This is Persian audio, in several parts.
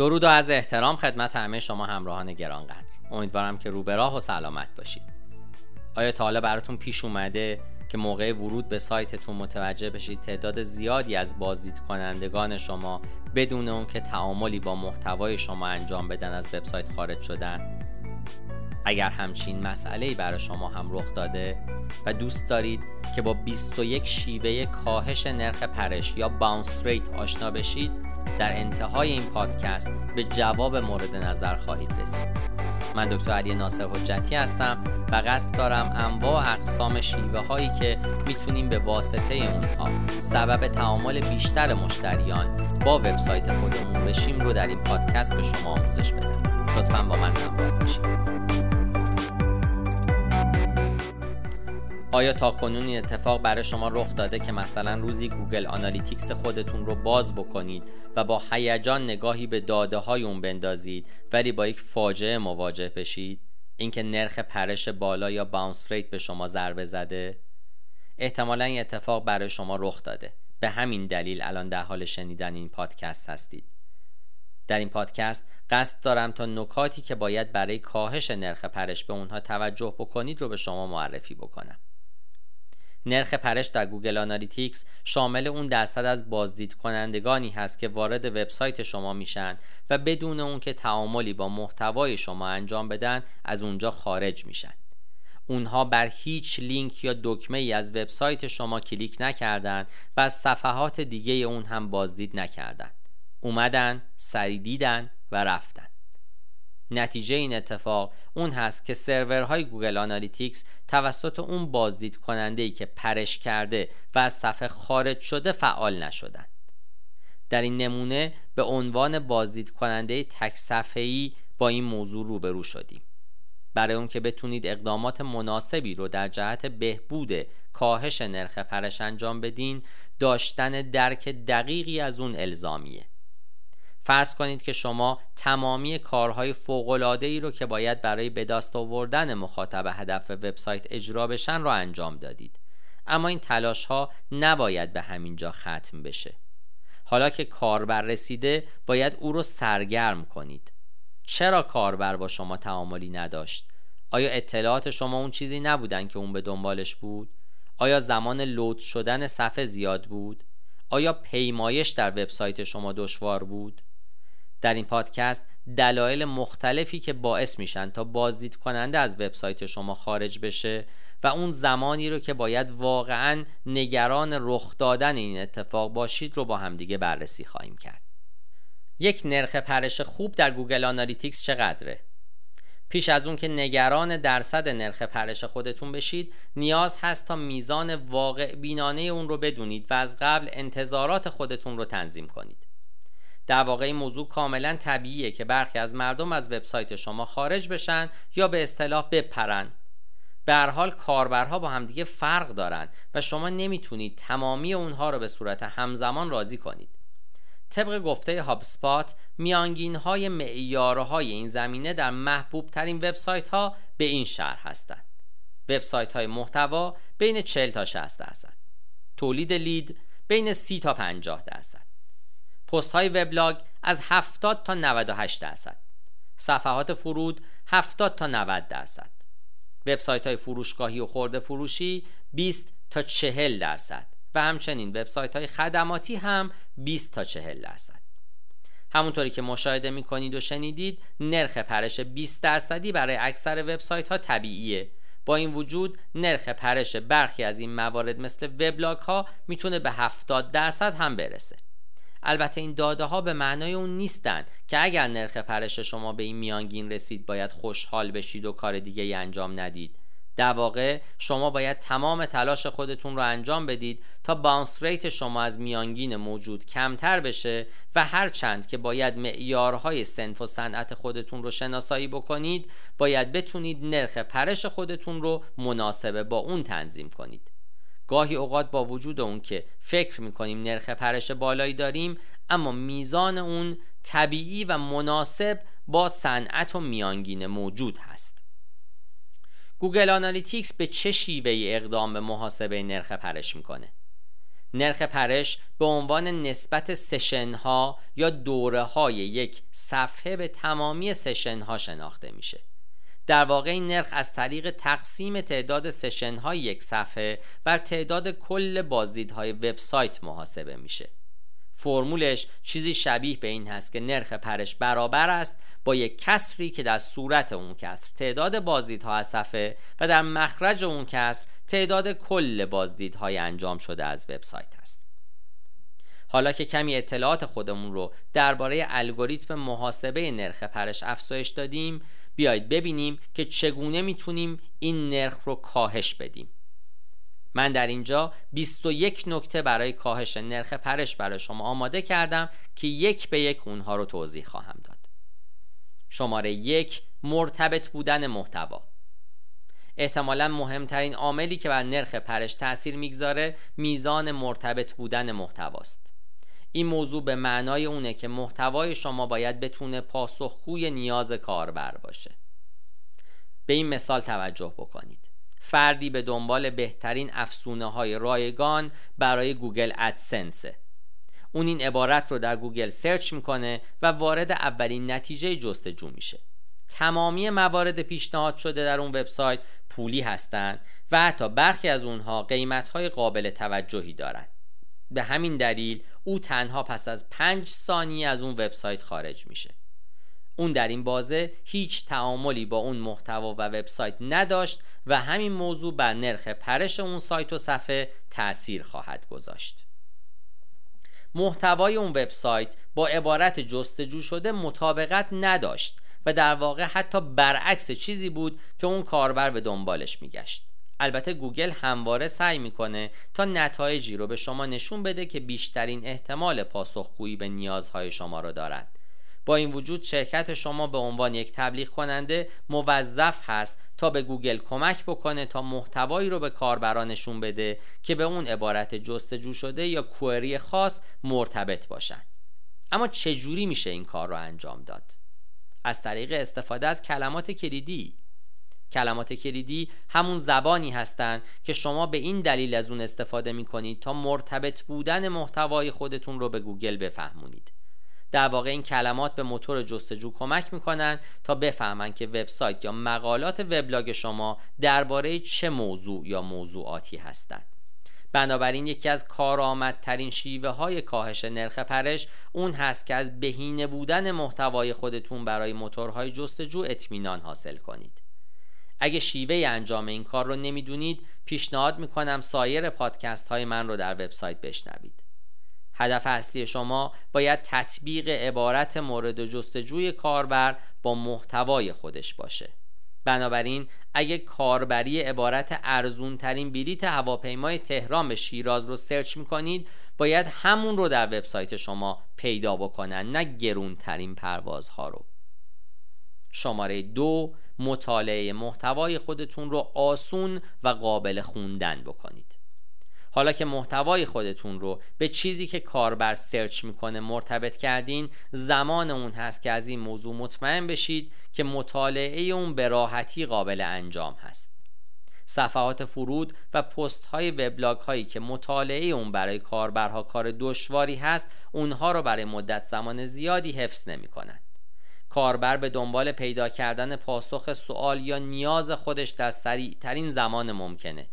درود و از احترام خدمت همه شما همراهان گرانقدر امیدوارم که رو راه و سلامت باشید. آیا تا حالا براتون پیش اومده که موقع ورود به سایتتون متوجه بشید تعداد زیادی از بازدید کنندگان شما بدون اون که تعاملی با محتوای شما انجام بدن از وبسایت خارج شدن؟ اگر همچین مسئله برای شما هم رخ داده و دوست دارید که با 21 شیوه کاهش نرخ پرش یا باونس ریت آشنا بشید در انتهای این پادکست به جواب مورد نظر خواهید رسید. من دکتر علی ناصر حجتی هستم و قصد دارم انواع اقسام شیوه هایی که می‌تونیم به واسطه اونها سبب تعامل بیشتر مشتریان با وبسایت خودمون بشیم رو در این پادکست به شما آموزش بدم. لطفا با من همراه باشید. آیا تا کنون این اتفاق برای شما رخ داده که مثلا روزی Google Analytics خودتون رو باز بکنید و با هیجان نگاهی به داده های اون بندازید ولی با یک فاجعه مواجه بشید؟ اینکه نرخ پرش بالا یا bounce rate به شما ضربه زده؟ احتمالا این اتفاق برای شما رخ داده. به همین دلیل الان در حال شنیدن این پادکست هستید. در این پادکست قصد دارم تا نکاتی که باید برای کاهش نرخ پرش به اونها توجه بکنید رو به شما معرفی بکنم. نرخ پرش در Google Analytics شامل اون درصد از بازدید کنندگانی هست که وارد وبسایت شما میشن و بدون اون که تعاملی با محتوای شما انجام بدن از اونجا خارج میشن. اونها بر هیچ لینک یا دکمه ای از وبسایت شما کلیک نکردند و از صفحات دیگه اون هم بازدید نکردند اومدن سری دیدن و رفتن. نتیجه این اتفاق اون هست که سرورهای Google Analytics توسط اون بازدید کننده که پرش کرده و از صفحه خارج شده فعال نشدن. در این نمونه به عنوان بازدید کننده تک صفحه‌ای با این موضوع روبرو شدیم. برای اون که بتونید اقدامات مناسبی رو در جهت بهبود کاهش نرخ پرش انجام بدین داشتن درک دقیقی از اون الزامیه. فرض کنید که شما تمامی کارهای فوق‌العاده ای رو که باید برای به دست آوردن مخاطب هدف وبسایت اجرا بشن را انجام دادید. اما این تلاش ها نباید به همین جا ختم بشه. حالا که کاربر رسیده باید او رو سرگرم کنید. چرا کاربر با شما تعاملی نداشت؟ آیا اطلاعات شما اون چیزی نبودن که اون به دنبالش بود؟ آیا زمان لود شدن صفحه زیاد بود؟ آیا پیمایش در وبسایت شما دشوار بود؟ در این پادکست دلایل مختلفی که باعث میشن تا بازدید کننده از وبسایت شما خارج بشه و اون زمانی رو که باید واقعا نگران رخ دادن این اتفاق باشید رو با همدیگه بررسی خواهیم کرد یک نرخ پرش خوب در Google Analytics چقدره؟ پیش از اون که نگران درصد نرخ پرش خودتون بشید نیاز هست تا میزان واقع بینانه اون رو بدونید و از قبل انتظارات خودتون رو تنظیم کنید در واقع این موضوع کاملا طبیعیه که برخی از مردم از وبسایت شما خارج بشن یا به اصطلاح بپرن. به هر حال کاربرها با همدیگه فرق دارن و شما نمی‌تونید تمامی اونها رو به صورت همزمان راضی کنید. طبق گفته هاب سپات میانگین های معیارهای این زمینه در محبوب ترین وبسایت ها به این شهر هستند. وبسایت های محتوا بین 40 تا 60 درصد. تولید لید بین 30 تا 50 درصد. پست های وبلاگ از 70 تا 98 درصد. صفحات فرود 70 تا 90 درصد. وبسایت های فروشگاهی و خورده فروشی 20 تا 40 درصد و همچنین وبسایت های خدماتی هم 20 تا 40 درصد. همونطوری که مشاهده می‌کنید و شنیدید نرخ پرش 20 درصدی برای اکثر وبسایت ها طبیعیه. با این وجود نرخ پرش برخی از این موارد مثل وبلاگ ها می‌تونه به 70 درصد هم برسه. البته این داده ها به معنای اون نیستند که اگر نرخ پرش شما به این میانگین رسید باید خوشحال بشید و کار دیگه ای انجام ندید. در واقع شما باید تمام تلاش خودتون رو انجام بدید تا باونس ریت شما از میانگین موجود کمتر بشه و هر چند که باید معیارهای سنف و صنعت خودتون رو شناسایی بکنید باید بتونید نرخ پرش خودتون رو مناسبه با اون تنظیم کنید. گاهی اوقات با وجود اون که فکر می‌کنیم نرخ پرش بالایی داریم اما میزان اون طبیعی و مناسب با صنعت و میانگین موجود هست. Google Analytics به چه شیوه اقدام به محاسبه نرخ پرش می‌کنه؟ نرخ پرش به عنوان نسبت session ها یا دوره های یک صفحه به تمامی سشن ها شناخته میشه. در واقع این نرخ از طریق تقسیم تعداد سشن های یک صفحه بر تعداد کل بازدیدهای وبسایت محاسبه میشه. فرمولش چیزی شبیه به این هست که نرخ پرش برابر است با یک کسری که در صورت اون کسر تعداد بازدیدها از صفحه و در مخرج اون کسر تعداد کل بازدیدهای انجام شده از وبسایت است. حالا که کمی اطلاعات خودمون رو درباره الگوریتم محاسبه نرخ پرش افزایش دادیم بیایید ببینیم که چگونه می‌تونیم این نرخ رو کاهش بدیم. من در اینجا 21 نکته برای کاهش نرخ پرش برای شما آماده کردم که یک به یک اونها رو توضیح خواهم داد. شماره یک مرتبط بودن محتوا. احتمالا مهمترین عاملی که بر نرخ پرش تاثیر می‌گذاره میزان مرتبط بودن محتواست. این موضوع به معنای اونه که محتوای شما باید بتونه پاسخگوی نیاز کاربر باشه. به این مثال توجه بکنید. فردی به دنبال بهترین افزونه های رایگان برای Google AdSense ه اون این عبارت رو در گوگل search می‌کنه و وارد اولین نتیجه جستجو میشه. تمامی موارد پیشنهاد شده در اون وبسایت پولی هستند و حتی برخی از اونها قیمتهای قابل توجهی دارند به همین دلیل او تنها پس از پنج ثانیه از اون وبسایت خارج میشه. اون در این بازه هیچ تعاملی با اون محتوا و وبسایت نداشت و همین موضوع بر نرخ پرش اون سایت و صفحه تأثیر خواهد گذاشت. محتوای اون وبسایت با عبارت جستجو شده مطابقت نداشت و در واقع حتی برعکس چیزی بود که اون کاربر به دنبالش میگشت. البته گوگل همواره سعی می‌کنه تا نتایجی رو به شما نشون بده که بیشترین احتمال پاسخگویی به نیازهای شما رو دارد با این وجود شرکت شما به عنوان یک تبلیغ کننده موظف هست تا به گوگل کمک بکنه تا محتوایی رو به کاربران نشون بده که به اون عبارت جستجو شده یا query خاص مرتبط باشن. اما چجوری میشه این کار رو انجام داد؟ از طریق استفاده از کلمات کلیدی. کلمات کلیدی همون زبانی هستند که شما به این دلیل از اون استفاده می کنید تا مرتبط بودن محتوای خودتون رو به گوگل بفهمونید. در واقع این کلمات به موتور جستجو کمک می‌کنن تا بفهمن که وبسایت یا مقالات وبلاگ شما درباره چه موضوع یا موضوعاتی هستند. بنابراین یکی از کارآمدترین شیوه های کاهش نرخ پرش اون هست که از بهینه بودن محتوای خودتون برای موتورهای جستجو اطمینان حاصل کنید. اگه شیوه انجام این کار رو نمی‌دونید پیشنهاد می‌کنم سایر پادکست های من رو در وبسایت بشنوید. هدف اصلی شما باید تطبیق عبارت مورد جستجوی کاربر با محتوای خودش باشه. بنابراین اگه کاربری عبارت ارزون ترین بلیت هواپیمای تهران به شیراز رو سرچ می‌کنید باید همون رو در وبسایت شما پیدا بکنن نه گرون ترین پروازها رو. شماره دو مطالعه محتوای خودتون رو آسون و قابل خوندن بکنید حالا که محتوای خودتون رو به چیزی که کاربر سرچ می‌کنه مرتبط کردین زمان اون هست که از این موضوع مطمئن بشید که مطالعه اون به راحتی قابل انجام هست صفحات فرود و پست های وبلاگ هایی که مطالعه اون برای کاربرها کار دشواری هست اونها رو برای مدت زمان زیادی حفظ نمی کنند. کاربر به دنبال پیدا کردن پاسخ سوال یا نیاز خودش در سریع ترین زمان ممکنه.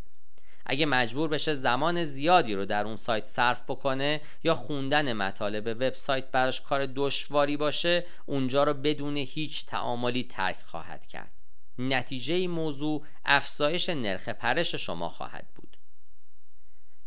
اگه مجبور بشه زمان زیادی رو در اون سایت صرف بکنه یا خوندن مطالب وبسایت براش کار دشواری باشه اونجا رو بدون هیچ تعاملی ترک خواهد کرد. نتیجه این موضوع افزایش نرخ پرش شما خواهد بود.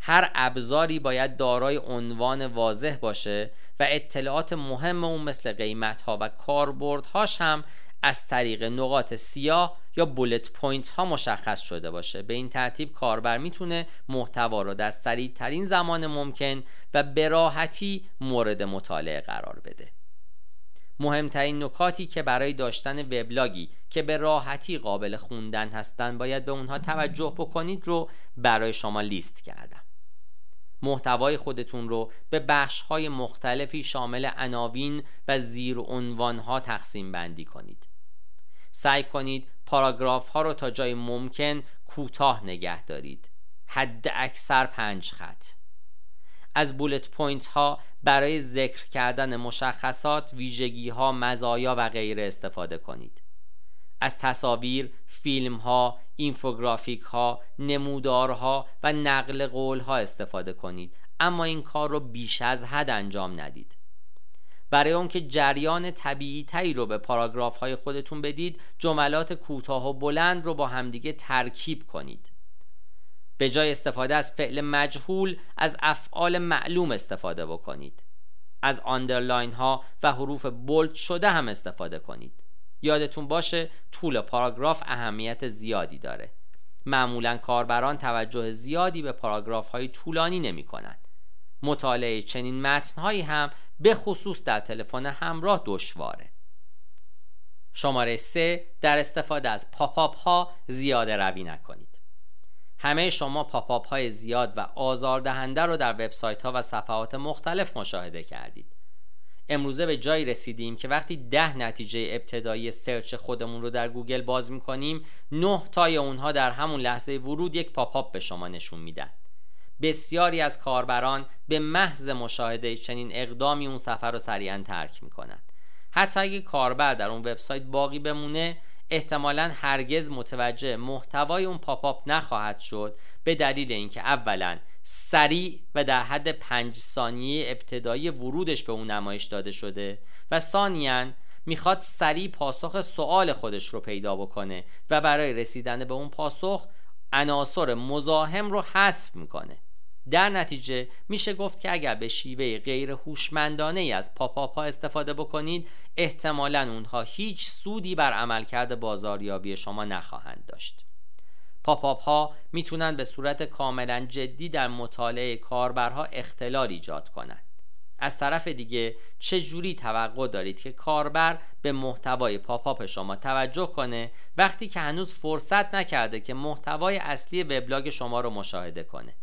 هر ابزاری باید دارای عنوان واضح باشه و اطلاعات مهم اون مثل قیمت ها و کاربردهاش هم از طریق نقاط سیاه یا bullet point ها مشخص شده باشه. به این ترتیب کاربر می‌تونه محتوا رو در سریع ترین زمان ممکن و به راحتی مورد مطالعه قرار بده. مهمترین نکاتی که برای داشتن وبلاگی که به راحتی قابل خوندن هستند باید به اونها توجه بکنید رو برای شما لیست کردم. محتوای خودتون رو به بخش های مختلفی شامل عناوین و زیر عنوان ها تقسیم بندی کنید. سعی کنید پاراگراف ها رو تا جای ممکن کوتاه نگه دارید. حد اکثر پنج خط. از bullet point ها برای ذکر کردن مشخصات، ویژگی ها، مزایا و غیره استفاده کنید. از تصاویر، فیلم ها، اینفوگرافیک ها، نمودارها و نقل قول ها استفاده کنید. اما این کار رو بیش از حد انجام ندید. برای اون که جریان طبیعی تری رو به پاراگراف های خودتون بدید جملات کوتاه و بلند رو با همدیگه ترکیب کنید. به جای استفاده از فعل مجهول از افعال معلوم استفاده بکنید. از underline ها و حروف bold شده هم استفاده کنید. یادتون باشه طول پاراگراف اهمیت زیادی داره. معمولا کاربران توجه زیادی به پاراگراف های طولانی نمی کنند مطالعه چنین متنهایی هم به خصوص در تلفن همراه دشواره. شماره 3 در استفاده از pop-up ها زیاده روی نکنید. همه شما pop-up های زیاد و آزاردهنده رو در وبسایت ها و صفحات مختلف مشاهده کردید. امروزه به جایی رسیدیم که وقتی ده نتیجه ابتدایی سرچ خودمون رو در گوگل باز می‌کنیم نه تای اونها در همون لحظه ورود یک pop-up به شما نشون میدن. بسیاری از کاربران به محض مشاهده چنین اقدامی اون صفحه رو سریعا ترک می‌کنن. حتی اگه کاربر در اون وبسایت باقی بمونه احتمالا هرگز متوجه محتوای اون پاپاپ نخواهد شد به دلیل اینکه اولا سریع و در حد پنج ثانیه ابتدایی ورودش به اون نمایش داده شده و ثانیا می‌خواد سریع پاسخ سوال خودش رو پیدا بکنه و برای رسیدن به اون پاسخ عناصر مزاحم رو حذف می‌کنه. در نتیجه میشه گفت که اگر به شیوه غیر هوشمندانه ای از پاپاپ ها استفاده بکنید احتمالا اونها هیچ سودی بر عملکرد بازاریابی شما نخواهند داشت. پاپاپ ها می‌تونن به صورت کاملا جدی در مطالعه کاربرها اختلال ایجاد کنند. از طرف دیگه چه جوری توقع دارید که کاربر به محتوای پاپاپ شما توجه کنه وقتی که هنوز فرصت نکرده که محتوای اصلی وبلاگ شما رو مشاهده کنه؟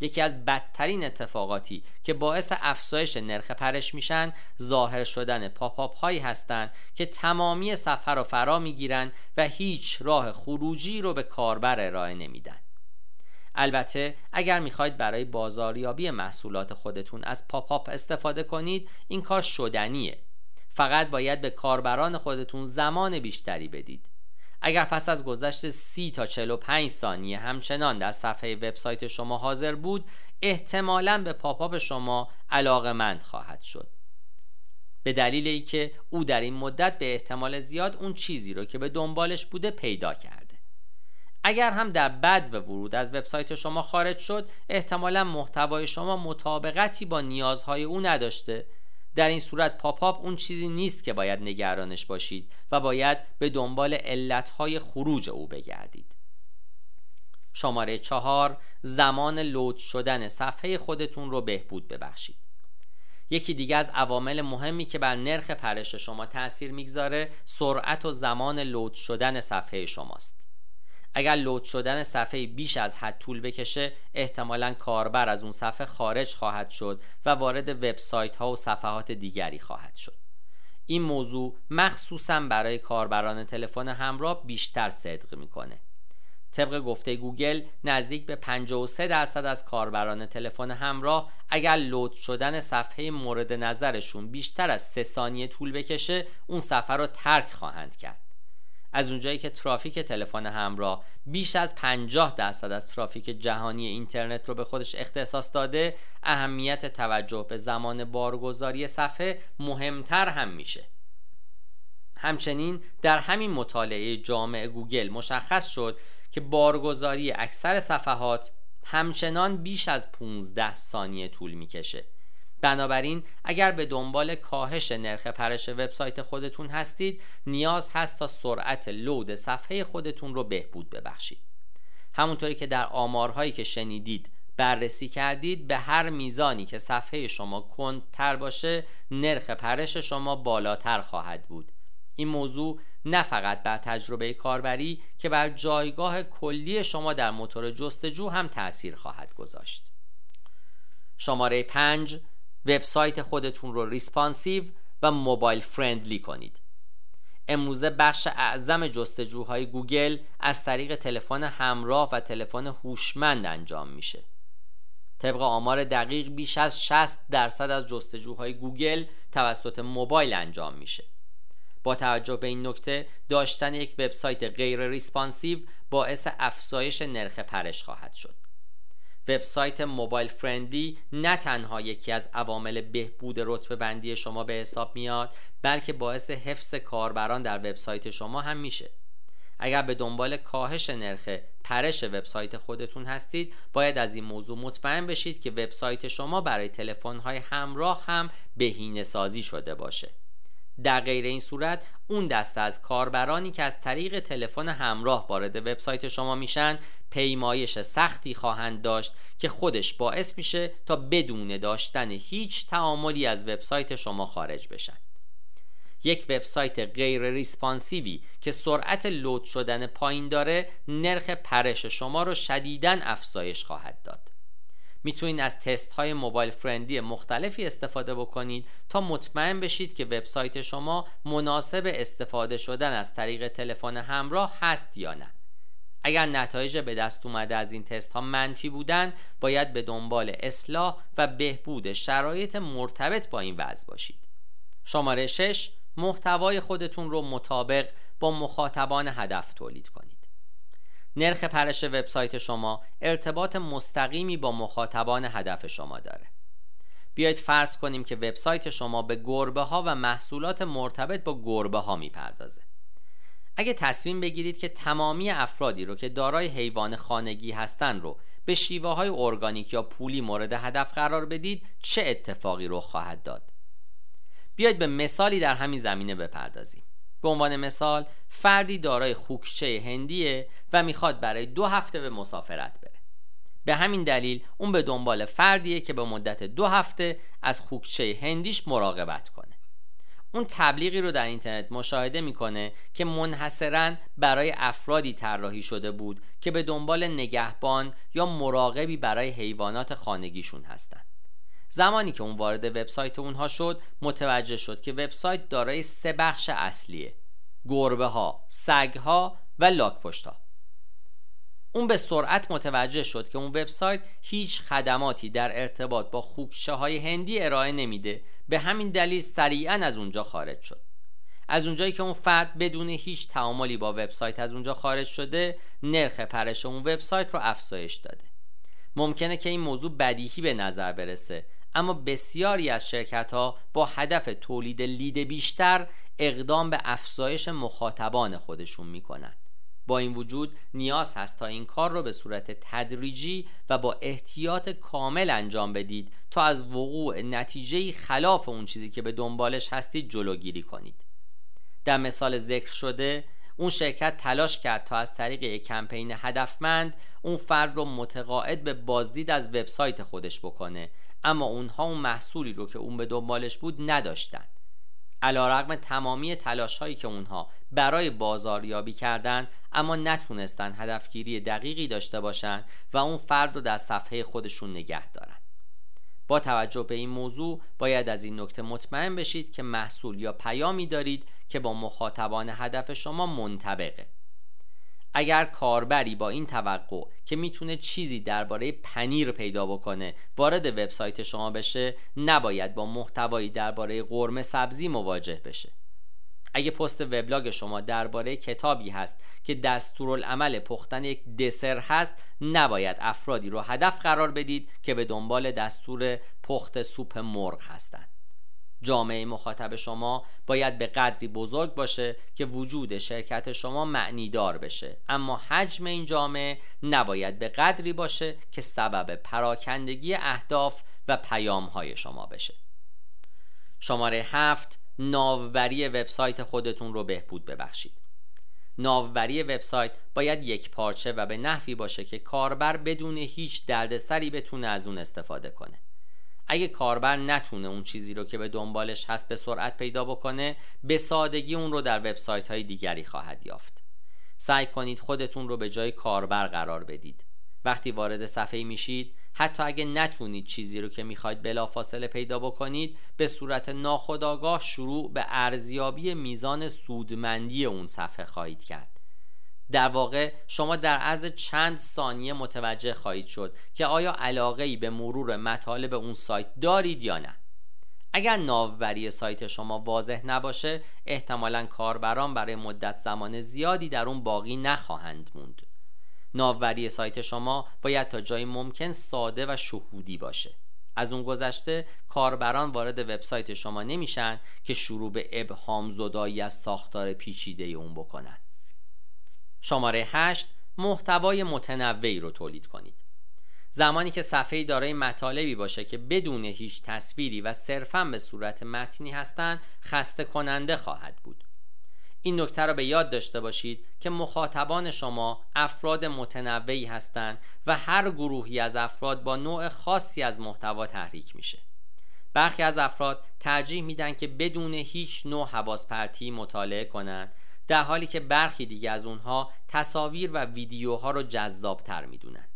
یکی از بدترین اتفاقاتی که باعث افزایش نرخ پرش میشن ظاهر شدن پاپاپ هایی هستند که تمامی صفحه رو فرا می‌گیرن و هیچ راه خروجی رو به کاربر ارائه نمیدن. البته اگر می‌خواید برای بازاریابی محصولات خودتون از پاپاپ استفاده کنید این کار شدنیه. فقط باید به کاربران خودتون زمان بیشتری بدید. اگر پس از گذشت 30 تا 45 ثانیه همچنان در صفحه وبسایت شما حاضر بود احتمالا به پاپاپ شما علاقمند خواهد شد. به دلیل اینکه او در این مدت به احتمال زیاد اون چیزی رو که به دنبالش بوده پیدا کرده. اگر هم در بد و ورود از وبسایت شما خارج شد احتمالا محتوای شما مطابقتی با نیازهای او نداشته در این صورت پاپاپ اون چیزی نیست که باید نگرانش باشید و باید به دنبال علتهای خروج او بگردید. شماره چهار زمان لود شدن صفحه خودتون رو بهبود ببخشید. یکی دیگه از عوامل مهمی که بر نرخ پرش شما تاثیر می‌گذاره سرعت و زمان لود شدن صفحه شماست. اگر لود شدن صفحه بیش از حد طول بکشه احتمالا کاربر از اون صفحه خارج خواهد شد و وارد وبسایت ها و صفحات دیگری خواهد شد. این موضوع مخصوصا برای کاربران تلفن همراه بیشتر صدق می‌کنه. طبق گفته گوگل نزدیک به 53 درصد از کاربران تلفن همراه اگر لود شدن صفحه مورد نظرشون بیشتر از 3 ثانیه طول بکشه اون صفحه رو ترک خواهند کرد. از اونجایی که ترافیک تلفن همراه بیش از 50 درصد از ترافیک جهانی اینترنت رو به خودش اختصاص داده اهمیت توجه به زمان بارگذاری صفحه مهمتر هم میشه. همچنین در همین مطالعه جامع گوگل مشخص شد که بارگذاری اکثر صفحات همچنان بیش از 15 ثانیه طول می‌کشه. بنابراین اگر به دنبال کاهش نرخ پرش وبسایت خودتون هستید نیاز هست تا سرعت لود صفحه خودتون رو بهبود ببخشید. همونطوری که در آمارهایی که شنیدید بررسی کردید به هر میزانی که صفحه شما کندتر باشه نرخ پرش شما بالاتر خواهد بود. این موضوع نه فقط بر تجربه کاربری که بر جایگاه کلی شما در موتور جستجو هم تاثیر خواهد گذاشت. شماره 5 وبسایت خودتون رو responsive و mobile friendly کنید. امروزه بخش اعظم جستجوهای گوگل از طریق تلفن همراه و تلفن هوشمند انجام میشه. طبق آمار دقیق بیش از 60 درصد از جستجوهای گوگل توسط موبایل انجام میشه. با توجه به این نکته داشتن یک وبسایت غیر responsive باعث افزایش نرخ پرش خواهد شد. وبسایت mobile friendly نه تنها یکی از عوامل بهبود رتبه بندی شما به حساب میاد بلکه باعث حفظ کاربران در وبسایت شما هم میشه. اگر به دنبال کاهش نرخ پرش وبسایت خودتون هستید باید از این موضوع مطمئن بشید که وبسایت شما برای تلفن‌های همراه هم بهینه سازی شده باشه. در غیر این صورت اون دسته از کاربرانی که از طریق تلفن همراه وارد وبسایت شما میشن پیمایش سختی خواهند داشت که خودش باعث میشه تا بدون داشتن هیچ تعاملی از وبسایت شما خارج بشن. یک وبسایت غیر ریسپانسیوی که سرعت لود شدن پایین داره نرخ پرش شما رو شدیداً افزایش خواهد داد. می‌تونید از تست های موبایل فرندی مختلفی استفاده بکنید تا مطمئن بشید که وبسایت شما مناسب استفاده شدن از طریق تلفن همراه هست یا نه. اگر نتایج به دست اومده از این تست ها منفی بودن باید به دنبال اصلاح و بهبود شرایط مرتبط با این وضع باشید. شماره 6 محتوای خودتون رو مطابق با مخاطبان هدف تولید کنید. نرخ پرش وبسایت شما ارتباط مستقیمی با مخاطبان هدف شما داره. بیایید فرض کنیم که وبسایت شما به گربه ها و محصولات مرتبط با گربه ها می‌پردازه. اگه تصمیم بگیرید که تمامی افرادی رو که دارای حیوان خانگی هستن رو به شیوه های ارگانیک یا پولی مورد هدف قرار بدید چه اتفاقی رخ خواهد داد؟ بیایید به مثالی در همین زمینه بپردازیم. به عنوان مثال فردی دارای خوکچه هندیه و می‌خواد برای دو هفته به مسافرت بره. به همین دلیل اون به دنبال فردیه که به مدت دو هفته از خوکچه هندیش مراقبت کنه. اون تبلیغی رو در اینترنت مشاهده می‌کنه که منحصرا برای افرادی طراحی شده بود که به دنبال نگهبان یا مراقبی برای حیوانات خانگیشون هستند زمانی که اون وارد وبسایت اونها شد متوجه شد که وبسایت دارای سه بخش اصلیه گربه ها، سگ ها و لاک پشت ها. اون به سرعت متوجه شد که اون وبسایت هیچ خدماتی در ارتباط با خوکشه های هندی ارائه نمیده به همین دلیل سریعا از اونجا خارج شد. از اونجایی که اون فرد بدون هیچ تعاملی با وبسایت از اونجا خارج شده نرخ پرش اون وبسایت رو افزایش داده. ممکنه که این موضوع بدیهی به نظر برسه. اما بسیاری از شرکت ها با هدف تولید لید بیشتر اقدام به افزایش مخاطبان خودشون می‌کنن. با این وجود نیاز هست تا این کار رو به صورت تدریجی و با احتیاط کامل انجام بدید تا از وقوع نتیجه خلاف اون چیزی که به دنبالش هستید جلوگیری کنید. در مثال ذکر شده اون شرکت تلاش کرد تا از طریق یک کمپین هدفمند اون فرد رو متقاعد به بازدید از وبسایت خودش بکنه اما اونها اون محصولی رو که اون به دنبالش بود نداشتن. علا رقم تمامی تلاش هایی که اونها برای بازاریابی کردند اما نتونستن هدفگیری دقیقی داشته باشند و اون فرد رو در صفحه خودشون نگه دارن. با توجه به این موضوع باید از این نکته مطمئن بشید که محصول یا پیامی دارید که با مخاطبان هدف شما منطبقه. اگر کاربری با این توقع که می‌تونه چیزی درباره پنیر پیدا بکنه وارد وبسایت شما بشه نباید با محتوایی درباره قرمه سبزی مواجه بشه. اگه پست وبلاگ شما درباره کتابی هست که دستورالعمل پختن یک دسر هست نباید افرادی رو هدف قرار بدید که به دنبال دستور پخت سوپ مرغ هستند جامعه مخاطب شما باید به قدری بزرگ باشه که وجود شرکت شما معنیدار بشه. اما حجم این جامعه نباید به قدری باشه که سبب پراکندگی اهداف و پیام های شما بشه. شماره هفت ناوبری وبسایت خودتون رو بهبود ببخشید. ناوبری وبسایت باید یک پارچه و به نحوی باشه که کاربر بدون هیچ دردسری بتونه از اون استفاده کنه. اگه کاربر نتونه اون چیزی رو که به دنبالش هست به سرعت پیدا بکنه به سادگی اون رو در وبسایت های دیگری خواهد یافت. سعی کنید خودتون رو به جای کاربر قرار بدید. وقتی وارد صفحه میشید حتی اگه نتونید چیزی رو که می‌خواید بلافاصله پیدا بکنید به صورت ناخودآگاه شروع به ارزیابی میزان سودمندی اون صفحه خواهید کرد. در واقع شما در عرض چند ثانیه متوجه خواهید شد که آیا علاقه ای به مرور مطالب اون سایت دارید یا نه. اگر ناوبری سایت شما واضح نباشه احتمالا کاربران برای مدت زمان زیادی در اون باقی نخواهند موند. ناوبری سایت شما باید تا جایی ممکن ساده و شهودی باشه. از اون گذشته کاربران وارد وبسایت شما نمیشن که شروع به ابهام زدایی از ساختار پیچیده اون بکنن. شماره 8 محتوای متنوعی رو تولید کنید. زمانی که صفحه دارای مطالبی باشه که بدون هیچ تصویری و صرفا به صورت متنی هستند خسته کننده خواهد بود. این نکته را به یاد داشته باشید که مخاطبان شما افراد متنوعی هستند و هر گروهی از افراد با نوع خاصی از محتوا تحریک میشه. برخی از افراد ترجیح میدن که بدون هیچ نوع حواس پرتی مطالعه کنند در حالی که برخی دیگه از اونها تصاویر و ویدیوها رو جذابتر می‌دونن.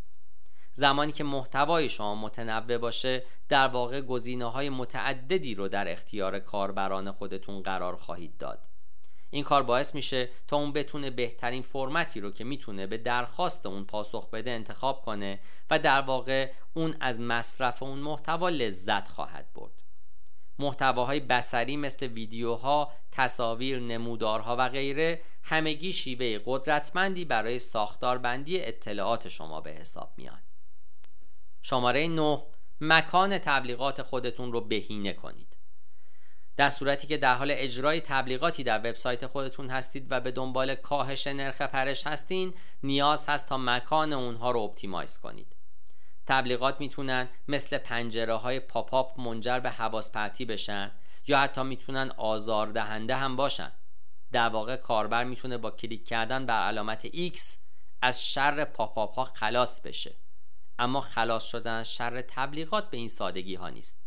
زمانی که محتوای شما متنوع باشه در واقع گزینه های متعددی رو در اختیار کاربران خودتون قرار خواهید داد. این کار باعث میشه تا اون بتونه بهترین فرمتی رو که می‌تونه به درخواست اون پاسخ بده انتخاب کنه و در واقع اون از مصرف اون محتوا لذت خواهد برد. محتواهای بسری مثل ویدیوها، تصاویر، نمودارها و غیره همگی شیوه قدرتمندی برای ساختاربندی اطلاعات شما به حساب میان. شماره 9 مکان تبلیغات خودتون رو بهینه کنید. در صورتی که در حال اجرای تبلیغاتی در وبسایت خودتون هستید و به دنبال کاهش نرخ پرش هستین نیاز هست تا مکان اونها رو اپتیمایز کنید تبلیغات می‌تونن مثل پنجره های pop-up منجر به حواس پرتی بشن یا حتی می‌تونن آزاردهنده هم باشن. در واقع کاربر می‌تونه با کلیک کردن بر علامت X از شر pop-up ها خلاص بشه. اما خلاص شدن از شر تبلیغات به این سادگی ها نیست.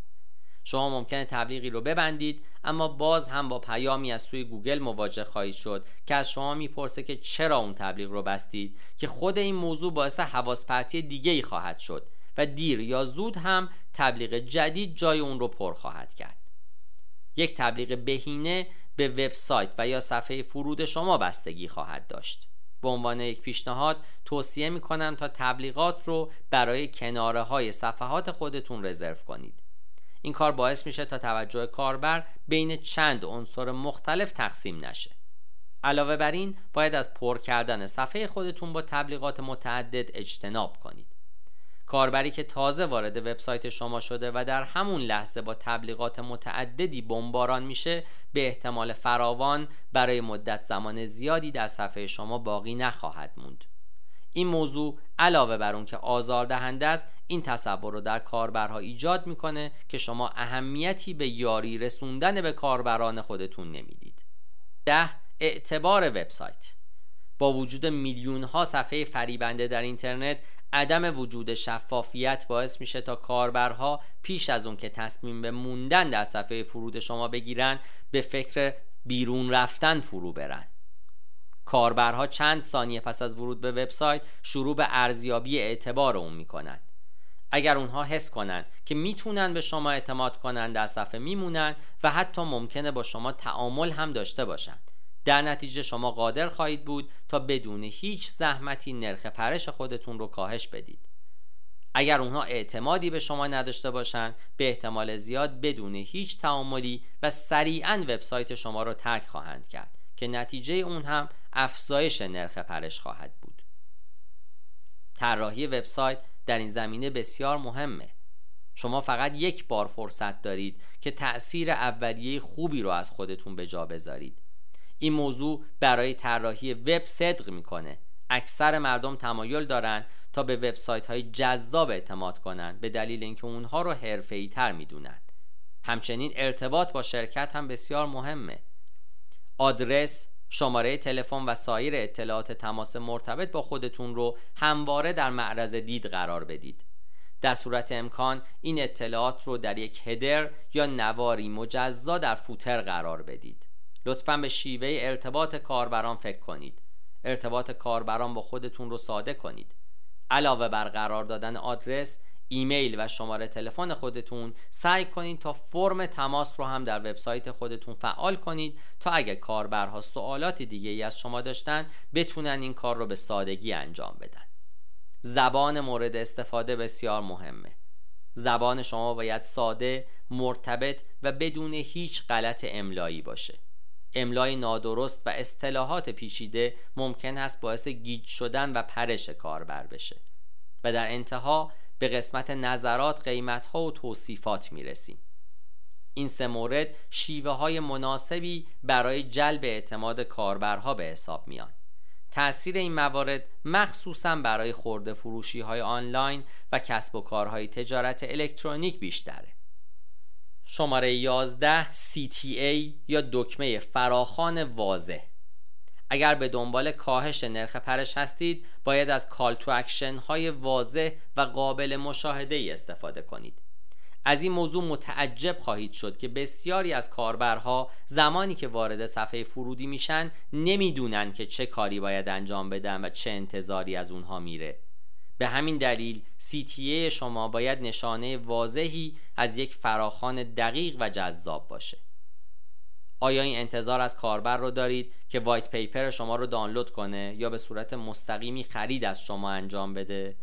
شما ممکنه تبلیغی رو ببندید اما باز هم با پیامی از سوی گوگل مواجه خواهید شد که از شما می‌پرسه که چرا اون تبلیغ رو بستید که خود این موضوع باعث حواس پرتی دیگه ای خواهد شد و دیر یا زود هم تبلیغ جدید جای اون رو پر خواهد کرد. یک تبلیغ بهینه به وبسایت و یا صفحه فرود شما بستگی خواهد داشت. به عنوان یک پیشنهاد توصیه می کنم تا تبلیغات رو برای کناره های صفحات خودتون رزرو کنید. این کار باعث میشه تا توجه کاربر بین چند عنصر مختلف تقسیم نشه. علاوه بر این باید از پر کردن صفحه خودتون با تبلیغات متعدد اجتناب کنید. کاربری که تازه وارد وبسایت شما شده و در همون لحظه با تبلیغات متعددی بمباران میشه به احتمال فراوان برای مدت زمان زیادی در صفحه شما باقی نخواهد موند. این موضوع علاوه بر اون که آزاردهنده است این تصور رو در کاربرها ایجاد می‌کنه که شما اهمیتی به یاری رسوندن به کاربران خودتون نمی‌دید. ده اعتبار وبسایت. با وجود میلیون ها صفحه فریبنده در اینترنت عدم وجود شفافیت باعث میشه تا کاربرها پیش از اون که تصمیم به موندن در صفحه فرود شما بگیرن به فکر بیرون رفتن فرو برن. کاربرها چند ثانیه پس از ورود به وبسایت شروع به ارزیابی اعتبار اون می‌کنن اگر اونها حس کنند که می‌تونن به شما اعتماد کنند در صفحه میمونن و حتی ممکنه با شما تعامل هم داشته باشند. در نتیجه شما قادر خواهید بود تا بدون هیچ زحمتی نرخ پرش خودتون رو کاهش بدید. اگر اونها اعتمادی به شما نداشته باشند به احتمال زیاد بدون هیچ تعاملی و سریعا وبسایت شما رو ترک خواهند کرد. که نتیجه اون هم افزایش نرخ پرش خواهد بود. طراحی وبسایت در این زمینه بسیار مهمه. شما فقط یک بار فرصت دارید که تأثیر اولیه خوبی رو از خودتون به جا بذارید. این موضوع برای طراحی وب صدق می‌کنه. اکثر مردم تمایل دارند تا به وبسایت های جذاب اعتماد کنند به دلیل اینکه اونها رو حرفه‌ای تر همچنین ارتباط با شرکت هم بسیار مهمه. آدرس شماره تلفن و سایر اطلاعات تماس مرتبط با خودتون رو همواره در معرض دید قرار بدید. در صورت امکان این اطلاعات رو در یک هدر یا نواری مجزا در فوتر قرار بدید. لطفا به شیوه ارتباط کاربران فکر کنید. ارتباط کاربران با خودتون رو ساده کنید. علاوه بر قرار دادن آدرس ایمیل و شماره تلفن خودتون سعی کنید تا فرم تماس رو هم در وبسایت خودتون فعال کنید تا اگر کاربرها سوالات دیگه ای از شما داشتن بتونن این کار رو به سادگی انجام بدن. زبان مورد استفاده بسیار مهمه. زبان شما باید ساده، مرتبط و بدون هیچ غلط املایی باشه. املای نادرست و اصطلاحات پیچیده ممکن است باعث گیج شدن و پرش کاربر بشه. و در انتها به قسمت نظرات قیمت و توصیفات می رسیم. این سه مورد شیوه های مناسبی برای جلب اعتماد کاربرها به حساب میان. تأثیر این موارد مخصوصا برای خورده فروشی های آنلاین و کسب و کارهای تجارت الکترونیک بیشتره. شماره 11 CTA یا دکمه فراخوان واضح اگر به دنبال کاهش نرخ پرش هستید باید از call to action های واضح و قابل مشاهده ای استفاده کنید. از این موضوع متعجب خواهید شد که بسیاری از کاربرها زمانی که وارد صفحه فرودی میشن نمی‌دونن که چه کاری باید انجام بدن و چه انتظاری از اونها میره. به همین دلیل CTA شما باید نشانه واضحی از یک فراخوان دقیق و جذاب باشه. آیا این انتظار از کاربر رو دارید که وایت پیپر شما رو دانلود کنه یا به صورت مستقیمی خرید از شما انجام بده؟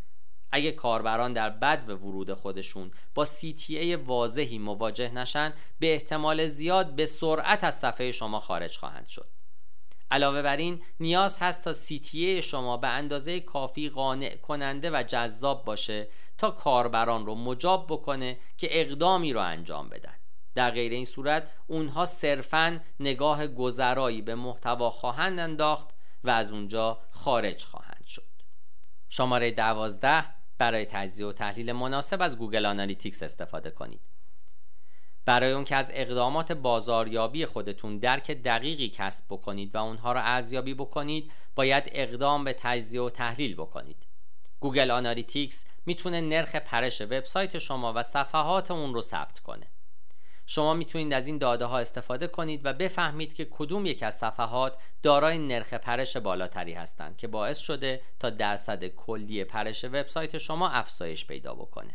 اگه کاربران در بد و ورود خودشون با CTA واضحی مواجه نشن به احتمال زیاد به سرعت از صفحه شما خارج خواهند شد علاوه بر این نیاز هست تا CTA شما به اندازه کافی قانع کننده و جذاب باشه تا کاربران رو مجاب بکنه که اقدامی رو انجام بدن در غیر این صورت اونها صرفا نگاه گذرایی به محتوا خواهند انداخت و از اونجا خارج خواهند شد. شماره دوازده برای تجزیه و تحلیل مناسب از Google Analytics استفاده کنید. برای اون که از اقدامات بازاریابی خودتون درک دقیقی کسب بکنید و اونها را ارزیابی بکنید باید اقدام به تجزیه و تحلیل بکنید. Google Analytics می‌تونه نرخ پرش وبسایت شما و صفحات اون رو ثبت کنه. شما می‌تونید از این داده ها استفاده کنید و بفهمید که کدوم یک از صفحات دارای نرخ پرش بالاتری هستند که باعث شده تا درصد کلی پرش وبسایت شما افزایش پیدا بکنه.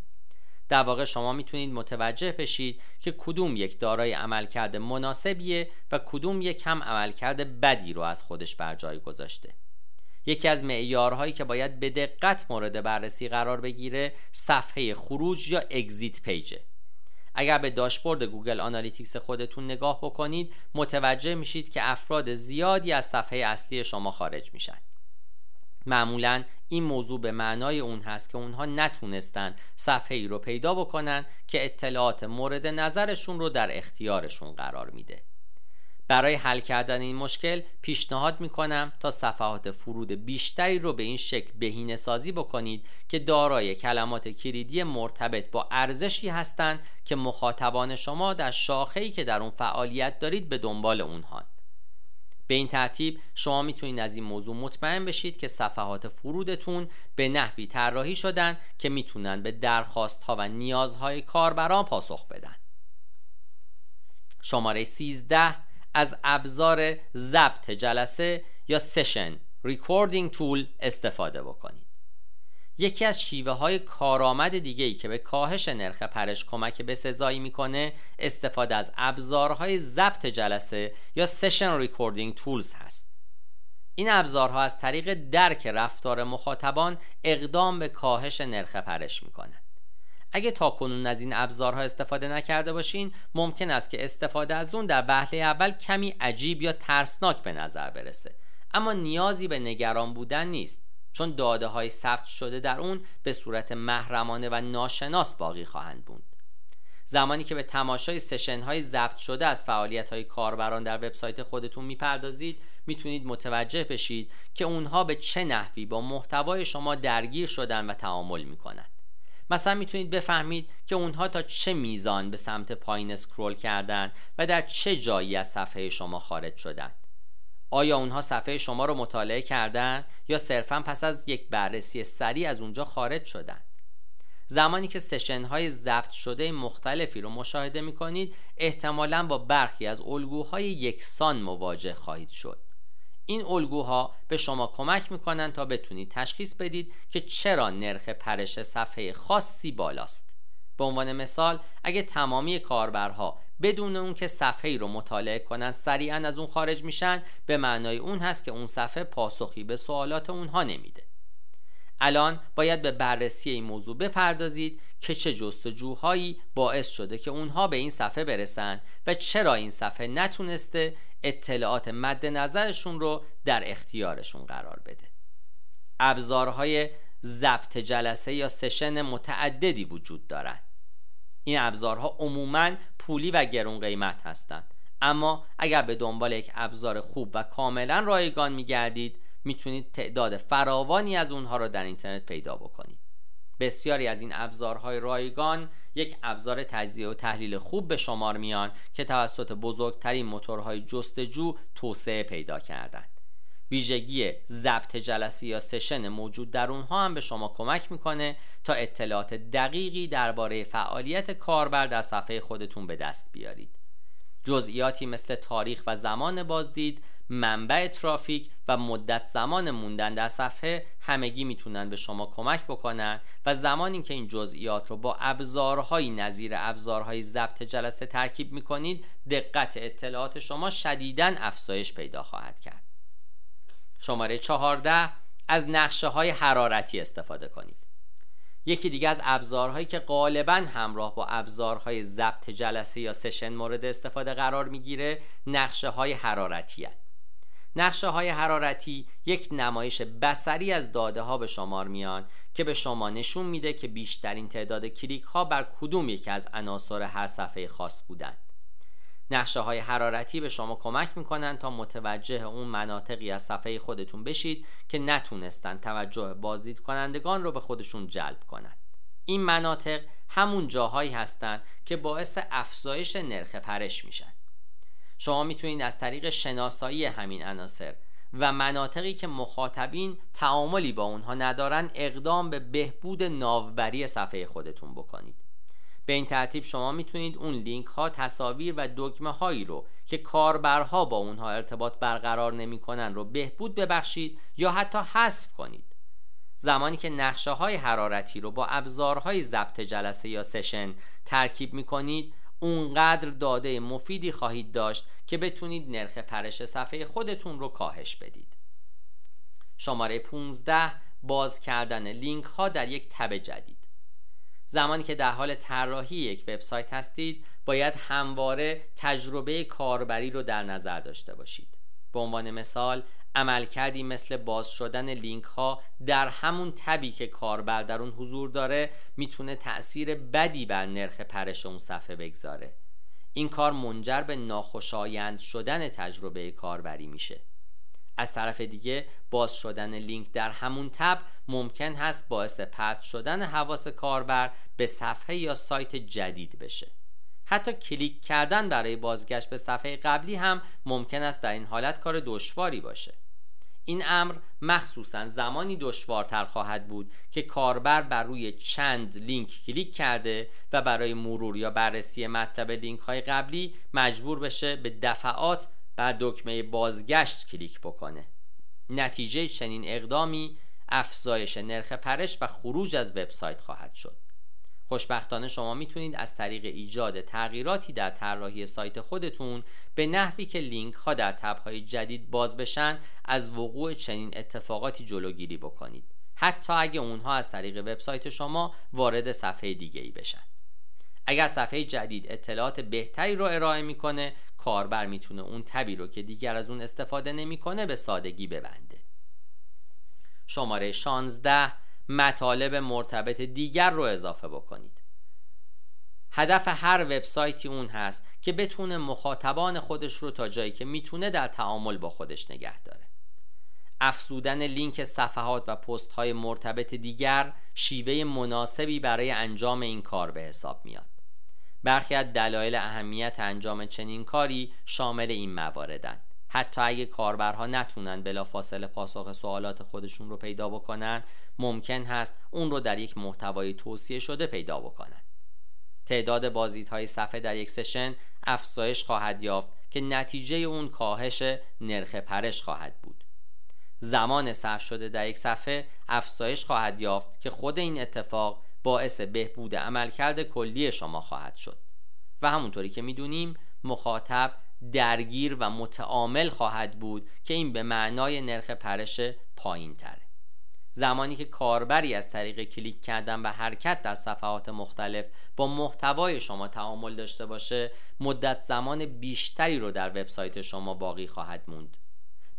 در واقع شما می‌تونید متوجه بشید که کدوم یک دارای عملکرد مناسبیه و کدوم یک هم عملکرد بدی رو از خودش بر جای گذاشته. یکی از معیارهایی که باید به دقت مورد بررسی قرار بگیره صفحه خروج یا اگزیت پیجه اگر به داشبورد Google Analytics خودتون نگاه بکنید متوجه میشید که افراد زیادی از صفحه اصلی شما خارج میشن. معمولا این موضوع به معنای اون هست که اونها نتونستن صفحه ای رو پیدا بکنن که اطلاعات مورد نظرشون رو در اختیارشون قرار میده. برای حل کردن این مشکل پیشنهاد می‌کنم تا صفحات فرود بیشتری رو به این شکل بهینه سازی بکنید که دارای کلمات کلیدی مرتبط با ارزشی هستند که مخاطبان شما در شاخه‌ای که در اون فعالیت دارید به دنبال اونها به این ترتیب شما می‌تونید از این موضوع مطمئن بشید که صفحات فرودتون به نحوی طراحی شدن که می‌تونن به درخواست ها و نیازهای کاربران پاسخ بدن. شماره 13 از ابزار ضبط جلسه یا session recording tool استفاده بکنید. یکی از شیوه های کارآمد دیگه ای که به کاهش نرخ پرش کمک به سزایی می‌کنه استفاده از ابزارهای ضبط جلسه یا session recording tools هست. این ابزارها از طریق درک رفتار مخاطبان اقدام به کاهش نرخ پرش می‌کنند. اگه تا کنون از این ابزارها استفاده نکرده باشین ممکن است که استفاده از اون در وهله اول کمی عجیب یا ترسناک به نظر برسه. اما نیازی به نگران بودن نیست چون داده های ثبت شده در اون به صورت محرمانه و ناشناس باقی خواهند بود زمانی که به تماشای سشن های ضبط شده از فعالیت های کاربران در وبسایت خودتون می‌پردازید می‌تونید متوجه بشید که اونها به چه نحوی با محتوای شما درگیر شدن و تعامل می‌کنند مثلا می‌تونید بفهمید که اونها تا چه میزان به سمت پایین اسکرول کردن و در چه جایی از صفحه شما خارج شدن. آیا اونها صفحه شما رو مطالعه کردن یا صرفا پس از یک بررسی سریع از اونجا خارج شدن؟ زمانی که سشن های ضبط شده مختلفی رو مشاهده می کنید احتمالا با برخی از الگوهای یکسان مواجه خواهید شد. این الگوها به شما کمک می‌کنن تا بتونید تشخیص بدید که چرا نرخ پرش صفحه خاصی بالاست. به عنوان مثال اگه تمامی کاربرها بدون اون که صفحه ای رو مطالعه کنن سریعا از اون خارج میشن به معنای اون هست که اون صفحه پاسخی به سوالات اونها نمیده. الان باید به بررسی این موضوع بپردازید که چه جستجوهایی باعث شده که اونها به این صفحه برسن و چرا این صفحه نتونسته اطلاعات مد نظرشون رو در اختیارشون قرار بده. ابزارهای ضبط جلسه یا سشن متعددی وجود دارند این ابزارها عموما پولی و گرون قیمت هستند. اما اگر به دنبال یک ابزار خوب و کاملا رایگان میگردید می‌تونید تعداد فراوانی از اونها رو در اینترنت پیدا بکنید. بسیاری از این ابزارهای رایگان یک ابزار تجزیه و تحلیل خوب به شمار میان که توسط بزرگترین موتورهای جستجو توسعه پیدا کردند. ویژگی ضبط جلسه یا سشن موجود در اونها هم به شما کمک می‌کنه تا اطلاعات دقیقی درباره فعالیت کاربر در صفحه خودتون به دست بیارید. جزئیاتی مثل تاریخ و زمان بازدید منبع ترافیک و مدت زمان موندن در صفحه همگی می‌تونن به شما کمک بکنن و زمانی که این جزئیات رو با ابزارهایی نظیر ابزارهای ضبط جلسه ترکیب می‌کنید دقت اطلاعات شما شدیداً افزایش پیدا خواهد کرد شماره 14 از نقشه های حرارتی استفاده کنید یکی دیگه از ابزارهایی که غالبا همراه با ابزارهای ضبط جلسه یا سشن مورد استفاده قرار می‌گیره نقشه های حرارتی. نقشه های حرارتی یک نمایش بسری از داده ها به شمار میان که به شما نشون میده که بیشترین تعداد کلیک ها بر کدوم یکی از عناصر هر صفحه خاص بودند. نقشه های حرارتی به شما کمک می‌کنن تا متوجه اون مناطقی از صفحه خودتون بشید که نتونستن توجه بازدید کنندگان رو به خودشون جلب کنند. این مناطق همون جاهایی هستند که باعث افزایش نرخ پرش میشن. شما می‌تونید از طریق شناسایی همین عناصر و مناطقی که مخاطبین تعاملی با اونها ندارن اقدام به بهبود ناوبری صفحه خودتون بکنید. به این ترتیب شما می‌تونید اون لینک ها تصاویر و دکمه هایی رو که کاربرها با اونها ارتباط برقرار نمی‌کنن رو بهبود ببخشید یا حتی حذف کنید. زمانی که نقشه های حرارتی رو با ابزارهای ضبط جلسه یا سشن ترکیب می‌کنید اونقدر داده مفیدی خواهید داشت که بتونید نرخ پرش صفحه خودتون رو کاهش بدید. شماره 15 باز کردن لینک ها در یک تب جدید. زمانی که در حال طراحی یک وبسایت هستید باید همواره تجربه کاربری رو در نظر داشته باشید. به عنوان مثال عملکردی مثل باز شدن لینک ها در همون تبی که کاربر در اون حضور داره می‌تونه تأثیر بدی بر نرخ پرش اون صفحه بگذاره. این کار منجر به ناخوشایند شدن تجربه کاربری میشه. از طرف دیگه باز شدن لینک در همون tab ممکن هست باعث پرت شدن حواس کاربر به صفحه یا سایت جدید بشه. حتی کلیک کردن برای بازگشت به صفحه قبلی هم ممکن است در این حالت کار دشواری باشه. این امر مخصوصا زمانی دشوارتر خواهد بود که کاربر بر روی چند لینک کلیک کرده و برای مرور یا بررسی مطلب لینک های قبلی مجبور بشه به دفعات بر دکمه بازگشت کلیک بکنه. نتیجه چنین اقدامی افزایش نرخ پرش و خروج از وبسایت خواهد شد. خوشبختانه شما می‌تونید از طریق ایجاد تغییراتی در طراحی سایت خودتون به نحوی که لینک ها در تبهای جدید باز بشن از وقوع چنین اتفاقاتی جلوگیری بکنید. حتی اگه اونها از طریق وبسایت شما وارد صفحه دیگه ای بشن. اگر صفحه جدید اطلاعات بهتری رو ارائه می‌کنه کاربر می‌تونه اون تبی رو که دیگر از اون استفاده نمی‌کنه به سادگی ببنده. شماره 16 مطالب مرتبط دیگر رو اضافه بکنید. هدف هر وبسایتی اون هست که بتونه مخاطبان خودش رو تا جایی که می‌تونه در تعامل با خودش نگه داره. افزودن لینک صفحات و پست های مرتبط دیگر شیوه مناسبی برای انجام این کار به حساب میاد. برخی از دلایل اهمیت انجام چنین کاری شامل این مواردن. حتی اگه کاربرها نتونن بلافاصله پاسخ سوالات خودشون رو پیدا بکنن ممکن هست اون رو در یک محتوای توصیه شده پیدا بکنن. تعداد بازدیدهای صفحه در یک سشن افزایش خواهد یافت که نتیجه اون کاهش نرخ پرش خواهد بود. زمان صرف شده در یک صفحه افزایش خواهد یافت که خود این اتفاق باعث بهبود عملکرد کلی شما خواهد شد. و همونطوری که می‌دونیم مخاطب درگیر و متعامل خواهد بود که این به معنای نرخ پرش پایین تره زمانی که کاربری از طریق کلیک کردن و حرکت در صفحات مختلف با محتوای شما تعامل داشته باشه مدت زمان بیشتری رو در وبسایت شما باقی خواهد موند.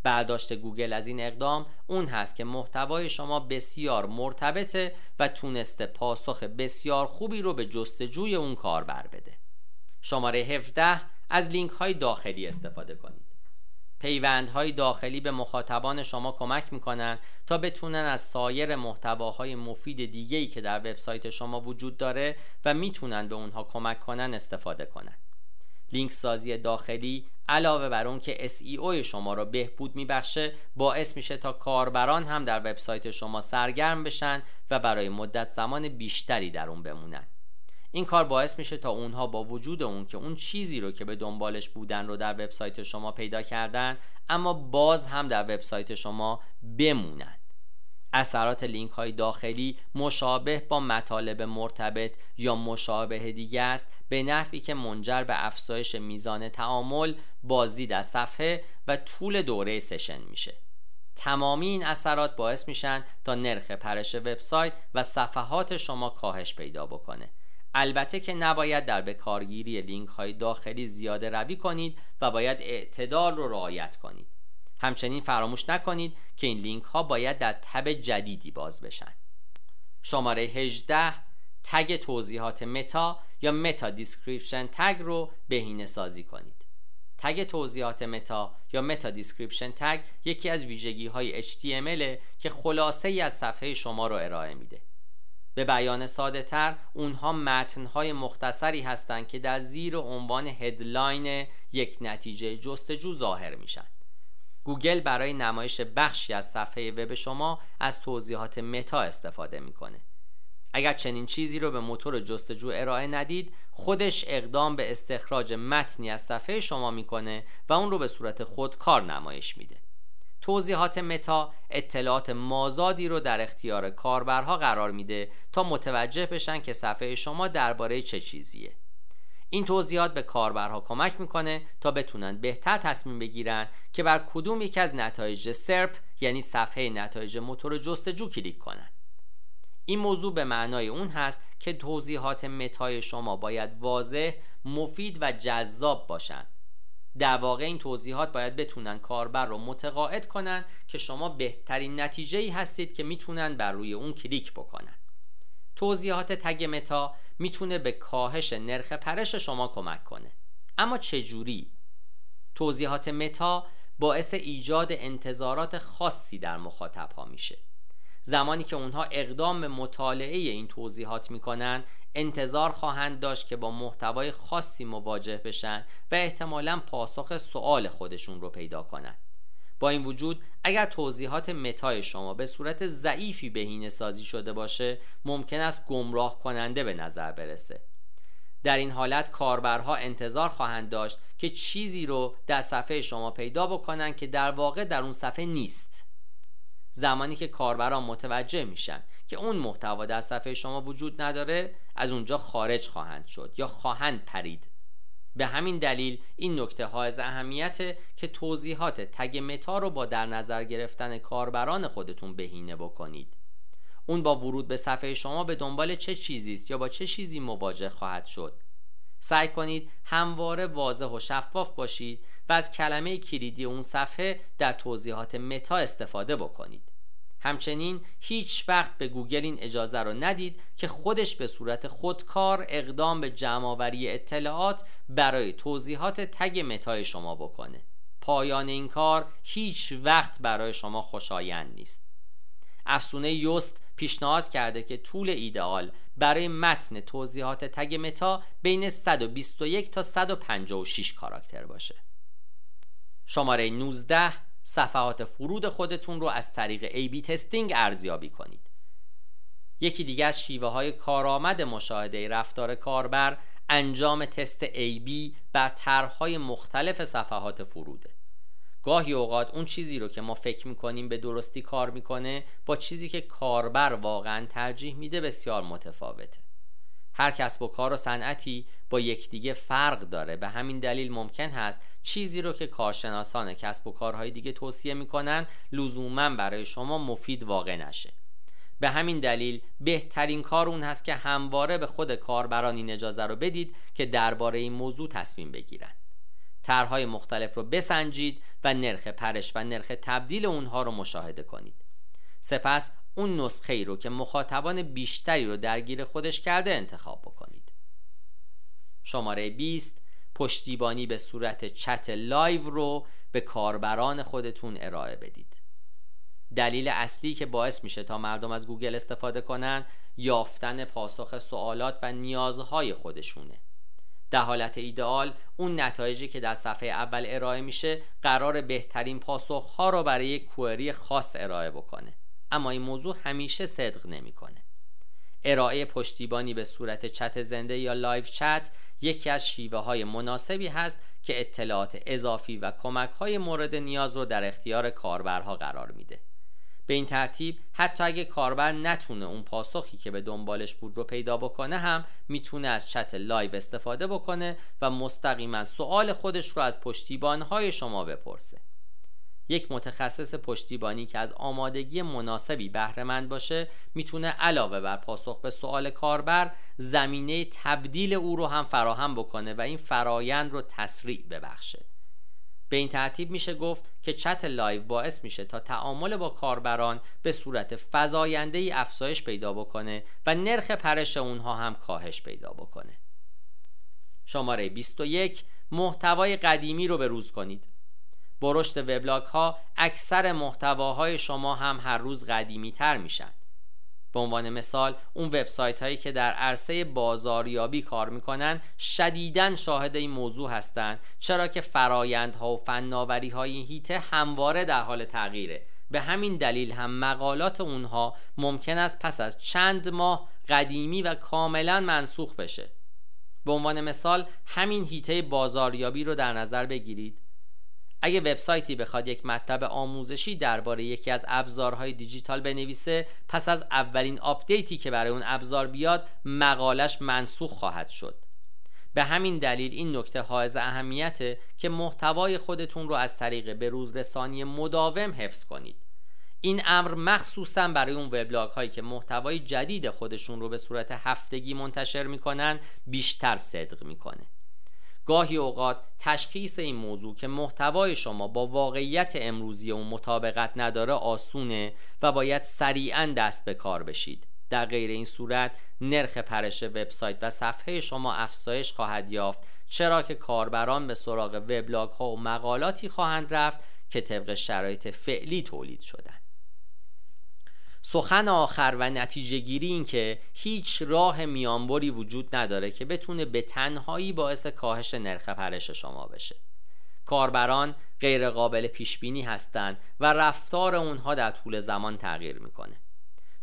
برداشت گوگل از این اقدام اون هست که محتوای شما بسیار مرتبطه و تونسته پاسخ بسیار خوبی رو به جستجوی اون کاربر بده. شماره 17 از لینک های داخلی استفاده کنید. پیوندهای داخلی به مخاطبان شما کمک می‌کنن تا بتونن از سایر محتواهای مفید دیگه‌ای که در وبسایت شما وجود داره و می‌تونن به اونها کمک کنن استفاده کنن. لینک سازی داخلی علاوه بر اون که SEO شما را بهبود میبخشه باعث میشه تا کاربران هم در وبسایت شما سرگرم بشن و برای مدت زمان بیشتری در اون بمونن. این کار باعث میشه تا اونها با وجود اون که اون چیزی رو که به دنبالش بودن رو در وبسایت شما پیدا کردن اما باز هم در وبسایت شما بمونن. اثرات لینک های داخلی مشابه با مطالب مرتبط یا مشابه دیگه است به نحوی که منجر به افزایش میزان تعامل بازدید از صفحه و طول دوره سشن میشه. تمامی این اثرات باعث میشن تا نرخ پرش وبسایت و صفحات شما کاهش پیدا بکنه. البته که نباید در به کارگیری لینک های داخلی زیاده روی کنید و باید اعتدال رو رعایت کنید. همچنین فراموش نکنید که این لینک ها باید در tab جدیدی باز بشن. شماره 18 tag توضیحات meta یا meta description tag رو بهینه سازی کنید. tag توضیحات meta یا meta description tag یکی از ویژگی های HTML که خلاصه ای از صفحه شما رو ارائه میده. به بیان ساده تر اونها متنهای مختصری هستند که در زیر عنوان headline یک نتیجه جستجو ظاهر میشن. گوگل برای نمایش بخشی از صفحه وب شما از توضیحات meta استفاده می‌کنه. اگر چنین چیزی رو به موتور جستجو ارائه ندید خودش اقدام به استخراج متنی از صفحه شما می‌کنه و اون رو به صورت خودکار نمایش میده. توضیحات meta اطلاعات مازادی رو در اختیار کاربرها قرار میده تا متوجه بشن که صفحه شما درباره چه چیزیه. این توضیحات به کاربرها کمک می‌کنه تا بتونن بهتر تصمیم بگیرن که بر کدوم یک از نتایج SERP یعنی صفحه نتایج موتور جستجو کلیک کنن. این موضوع به معنای اون هست که توضیحات meta ی شما باید واضح، مفید و جذاب باشند در واقع این توضیحات باید بتونن کاربر رو متقاعد کنن که شما بهترین نتیجه ای هستید که می‌تونن بر روی اون کلیک بکنن. توضیحات تگ متا می‌تونه به کاهش نرخ پرش شما کمک کنه. اما چجوری؟ توضیحات متا باعث ایجاد انتظارات خاصی در مخاطب ها میشه. زمانی که اونها اقدام به مطالعه این توضیحات می‌کنن انتظار خواهند داشت که با محتوای خاصی مواجه بشن و احتمالا پاسخ سوال خودشون رو پیدا کنند. با این وجود اگر توضیحات متای شما به صورت ضعیفی بهینه سازی شده باشه ممکن است گمراه کننده به نظر برسه در این حالت کاربرها انتظار خواهند داشت که چیزی رو در صفحه شما پیدا بکنن که در واقع در اون صفحه نیست زمانی که کاربران متوجه میشن که اون محتوا در صفحه شما وجود نداره از اونجا خارج خواهند شد یا خواهند پرید. به همین دلیل این نکته ها از اهمیت که توضیحات تگ متا رو با در نظر گرفتن کاربران خودتون بهینه بکنید. اون با ورود به صفحه شما به دنبال چه چیزی است یا با چه چیزی مواجه خواهد شد؟ سعی کنید همواره واضح و شفاف باشید و از کلمه کلیدی اون صفحه در توضیحات متا استفاده بکنید. همچنین هیچ وقت به گوگل این اجازه رو ندید که خودش به صورت خودکار اقدام به جمعآوری اطلاعات برای توضیحات تگ متای شما بکنه. پایان این کار هیچ وقت برای شما خوشایند نیست. افسونه یوست پیشنهاد کرده که طول ایدئال برای متن توضیحات تگ متا بین 121 تا 156 کاراکتر باشه. شماره 19 صفحات فرود خودتون رو از طریق A-B تستینگ ارزیابی کنید. یکی دیگه از شیوه های کارآمد مشاهده رفتار کاربر انجام تست A-B بر طرحهای مختلف صفحات فروده. گاهی اوقات اون چیزی رو که ما فکر می‌کنیم به درستی کار می‌کنه با چیزی که کاربر واقعا ترجیح میده بسیار متفاوته. هر کسب و کار و صنعتی با یکدیگه فرق داره. به همین دلیل ممکن هست چیزی رو که کارشناسان کسب و کارهای دیگه توصیه می‌کنن لزوما برای شما مفید واقع نشه. به همین دلیل بهترین کار اون هست که همواره به خود کاربران این اجازه رو بدید که درباره این موضوع تصمیم بگیرن. طرحهای مختلف رو بسنجید و نرخ پرش و نرخ تبدیل اونها رو مشاهده کنید. سپس اون نسخه ای رو که مخاطبان بیشتری رو درگیر خودش کرده انتخاب بکنید. شماره 20 پشتیبانی به صورت chat live رو به کاربران خودتون ارائه بدید. دلیل اصلی که باعث میشه تا مردم از گوگل استفاده کنن یافتن پاسخ سوالات و نیازهای خودشونه. در حالت ایدئال اون نتایجی که در صفحه اول ارائه میشه قرار بهترین پاسخها رو برای یک query خاص ارائه بکنه. اما این موضوع همیشه صدق نمی‌کنه. ارائه پشتیبانی به صورت چت زنده یا live chat یکی از شیوه های مناسبی هست که اطلاعات اضافی و کمک های مورد نیاز رو در اختیار کاربرها قرار میده. به این ترتیب حتی اگه کاربر نتونه اون پاسخی که به دنبالش بود رو پیدا بکنه هم می‌تونه از chat live استفاده بکنه و مستقیما سوال خودش رو از پشتیبانهای شما بپرسه. یک متخصص پشتیبانی که از آمادگی مناسبی بهرهمند باشه می‌تونه علاوه بر پاسخ به سوال کاربر زمینه تبدیل او رو هم فراهم بکنه و این فرایند رو تسریع ببخشه. به این ترتیب میشه گفت که chat live باعث میشه تا تعامل با کاربران به صورت فزاینده ای افزایش پیدا بکنه و نرخ پرش اونها هم کاهش پیدا بکنه. شماره 21 محتوای قدیمی رو به روز کنید. با رشد وبلاگ ها اکثر محتواهای شما هم هر روز قدیمی تر میشن. به عنوان مثال اون وبسایت هایی که در عرصه بازاریابی کار می‌کنن شدیدا شاهد این موضوع هستند چرا که فرایندها و فناوری های این هیته همواره در حال تغییره. به همین دلیل هم مقالات اونها ممکن است پس از چند ماه قدیمی و کاملا منسوخ بشه. به عنوان مثال همین حیطه بازاریابی رو در نظر بگیرید. اگه وبسایتی بخواد یک مطلب آموزشی درباره یکی از ابزارهای دیجیتال بنویسه پس از اولین update ی که برای اون ابزار بیاد مقالش منسوخ خواهد شد. به همین دلیل این نکته حائز اهمیته که محتوای خودتون رو از طریق به روز رسانی مداوم حفظ کنید. این امر مخصوصا برای اون وبلاگ هایی که محتوای جدید خودشون رو به صورت هفتگی منتشر می‌کنن بیشتر صدق می‌کنه. گاهی اوقات تشخیص این موضوع که محتوای شما با واقعیت امروزی اون مطابقت نداره آسونه و باید سریعا دست به کار بشید. در غیر این صورت نرخ پرش وبسایت و صفحه شما افزایش خواهد یافت چرا که کاربران به سراغ وبلاگ ها و مقالاتی خواهند رفت که طبق شرایط فعلی تولید شدن. سخن آخر و نتیجه گیری این که هیچ راه میانبری وجود نداره که بتونه به تنهایی باعث کاهش نرخ پرش شما بشه. کاربران غیر قابل پیش بینی هستند و رفتار اونها در طول زمان تغییر می‌کنه.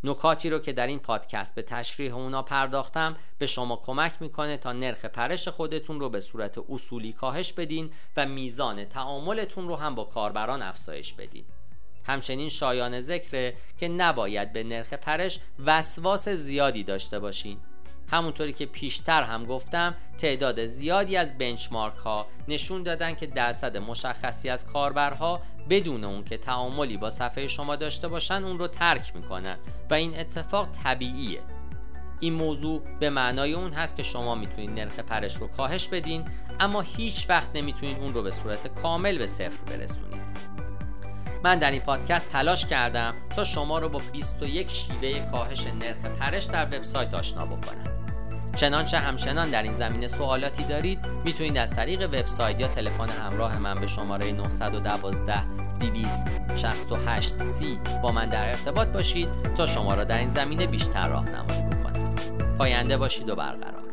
نکاتی رو که در این پادکست به تشریح اونا پرداختم به شما کمک می‌کنه تا نرخ پرش خودتون رو به صورت اصولی کاهش بدین و میزان تعاملتون رو هم با کاربران افزایش بدین. همچنین شایان ذکره که نباید به نرخ پرش وسواس زیادی داشته باشین. همونطوری که پیشتر هم گفتم تعداد زیادی از بنچمارک ها نشون دادن که درصد مشخصی از کاربرها بدون اون که تعاملی با صفحه شما داشته باشن اون رو ترک می‌کنن و این اتفاق طبیعیه. این موضوع به معنای اون هست که شما می‌تونید نرخ پرش رو کاهش بدین اما هیچ وقت نمی‌تونید اون رو به صورت کامل به صفر برسونید. من در این پادکست تلاش کردم تا شما رو با 21 شیوه کاهش نرخ پرش در وبسایت آشنا بکنم. چنانچه همچنان در این زمینه سوالاتی دارید می‌تونید از طریق وبسایت یا تلفن همراه من به شماره 912 268 سی با من در ارتباط باشید تا شما را در این زمینه بیشتر راهنمایی بکنم. پاینده باشید و برقرار.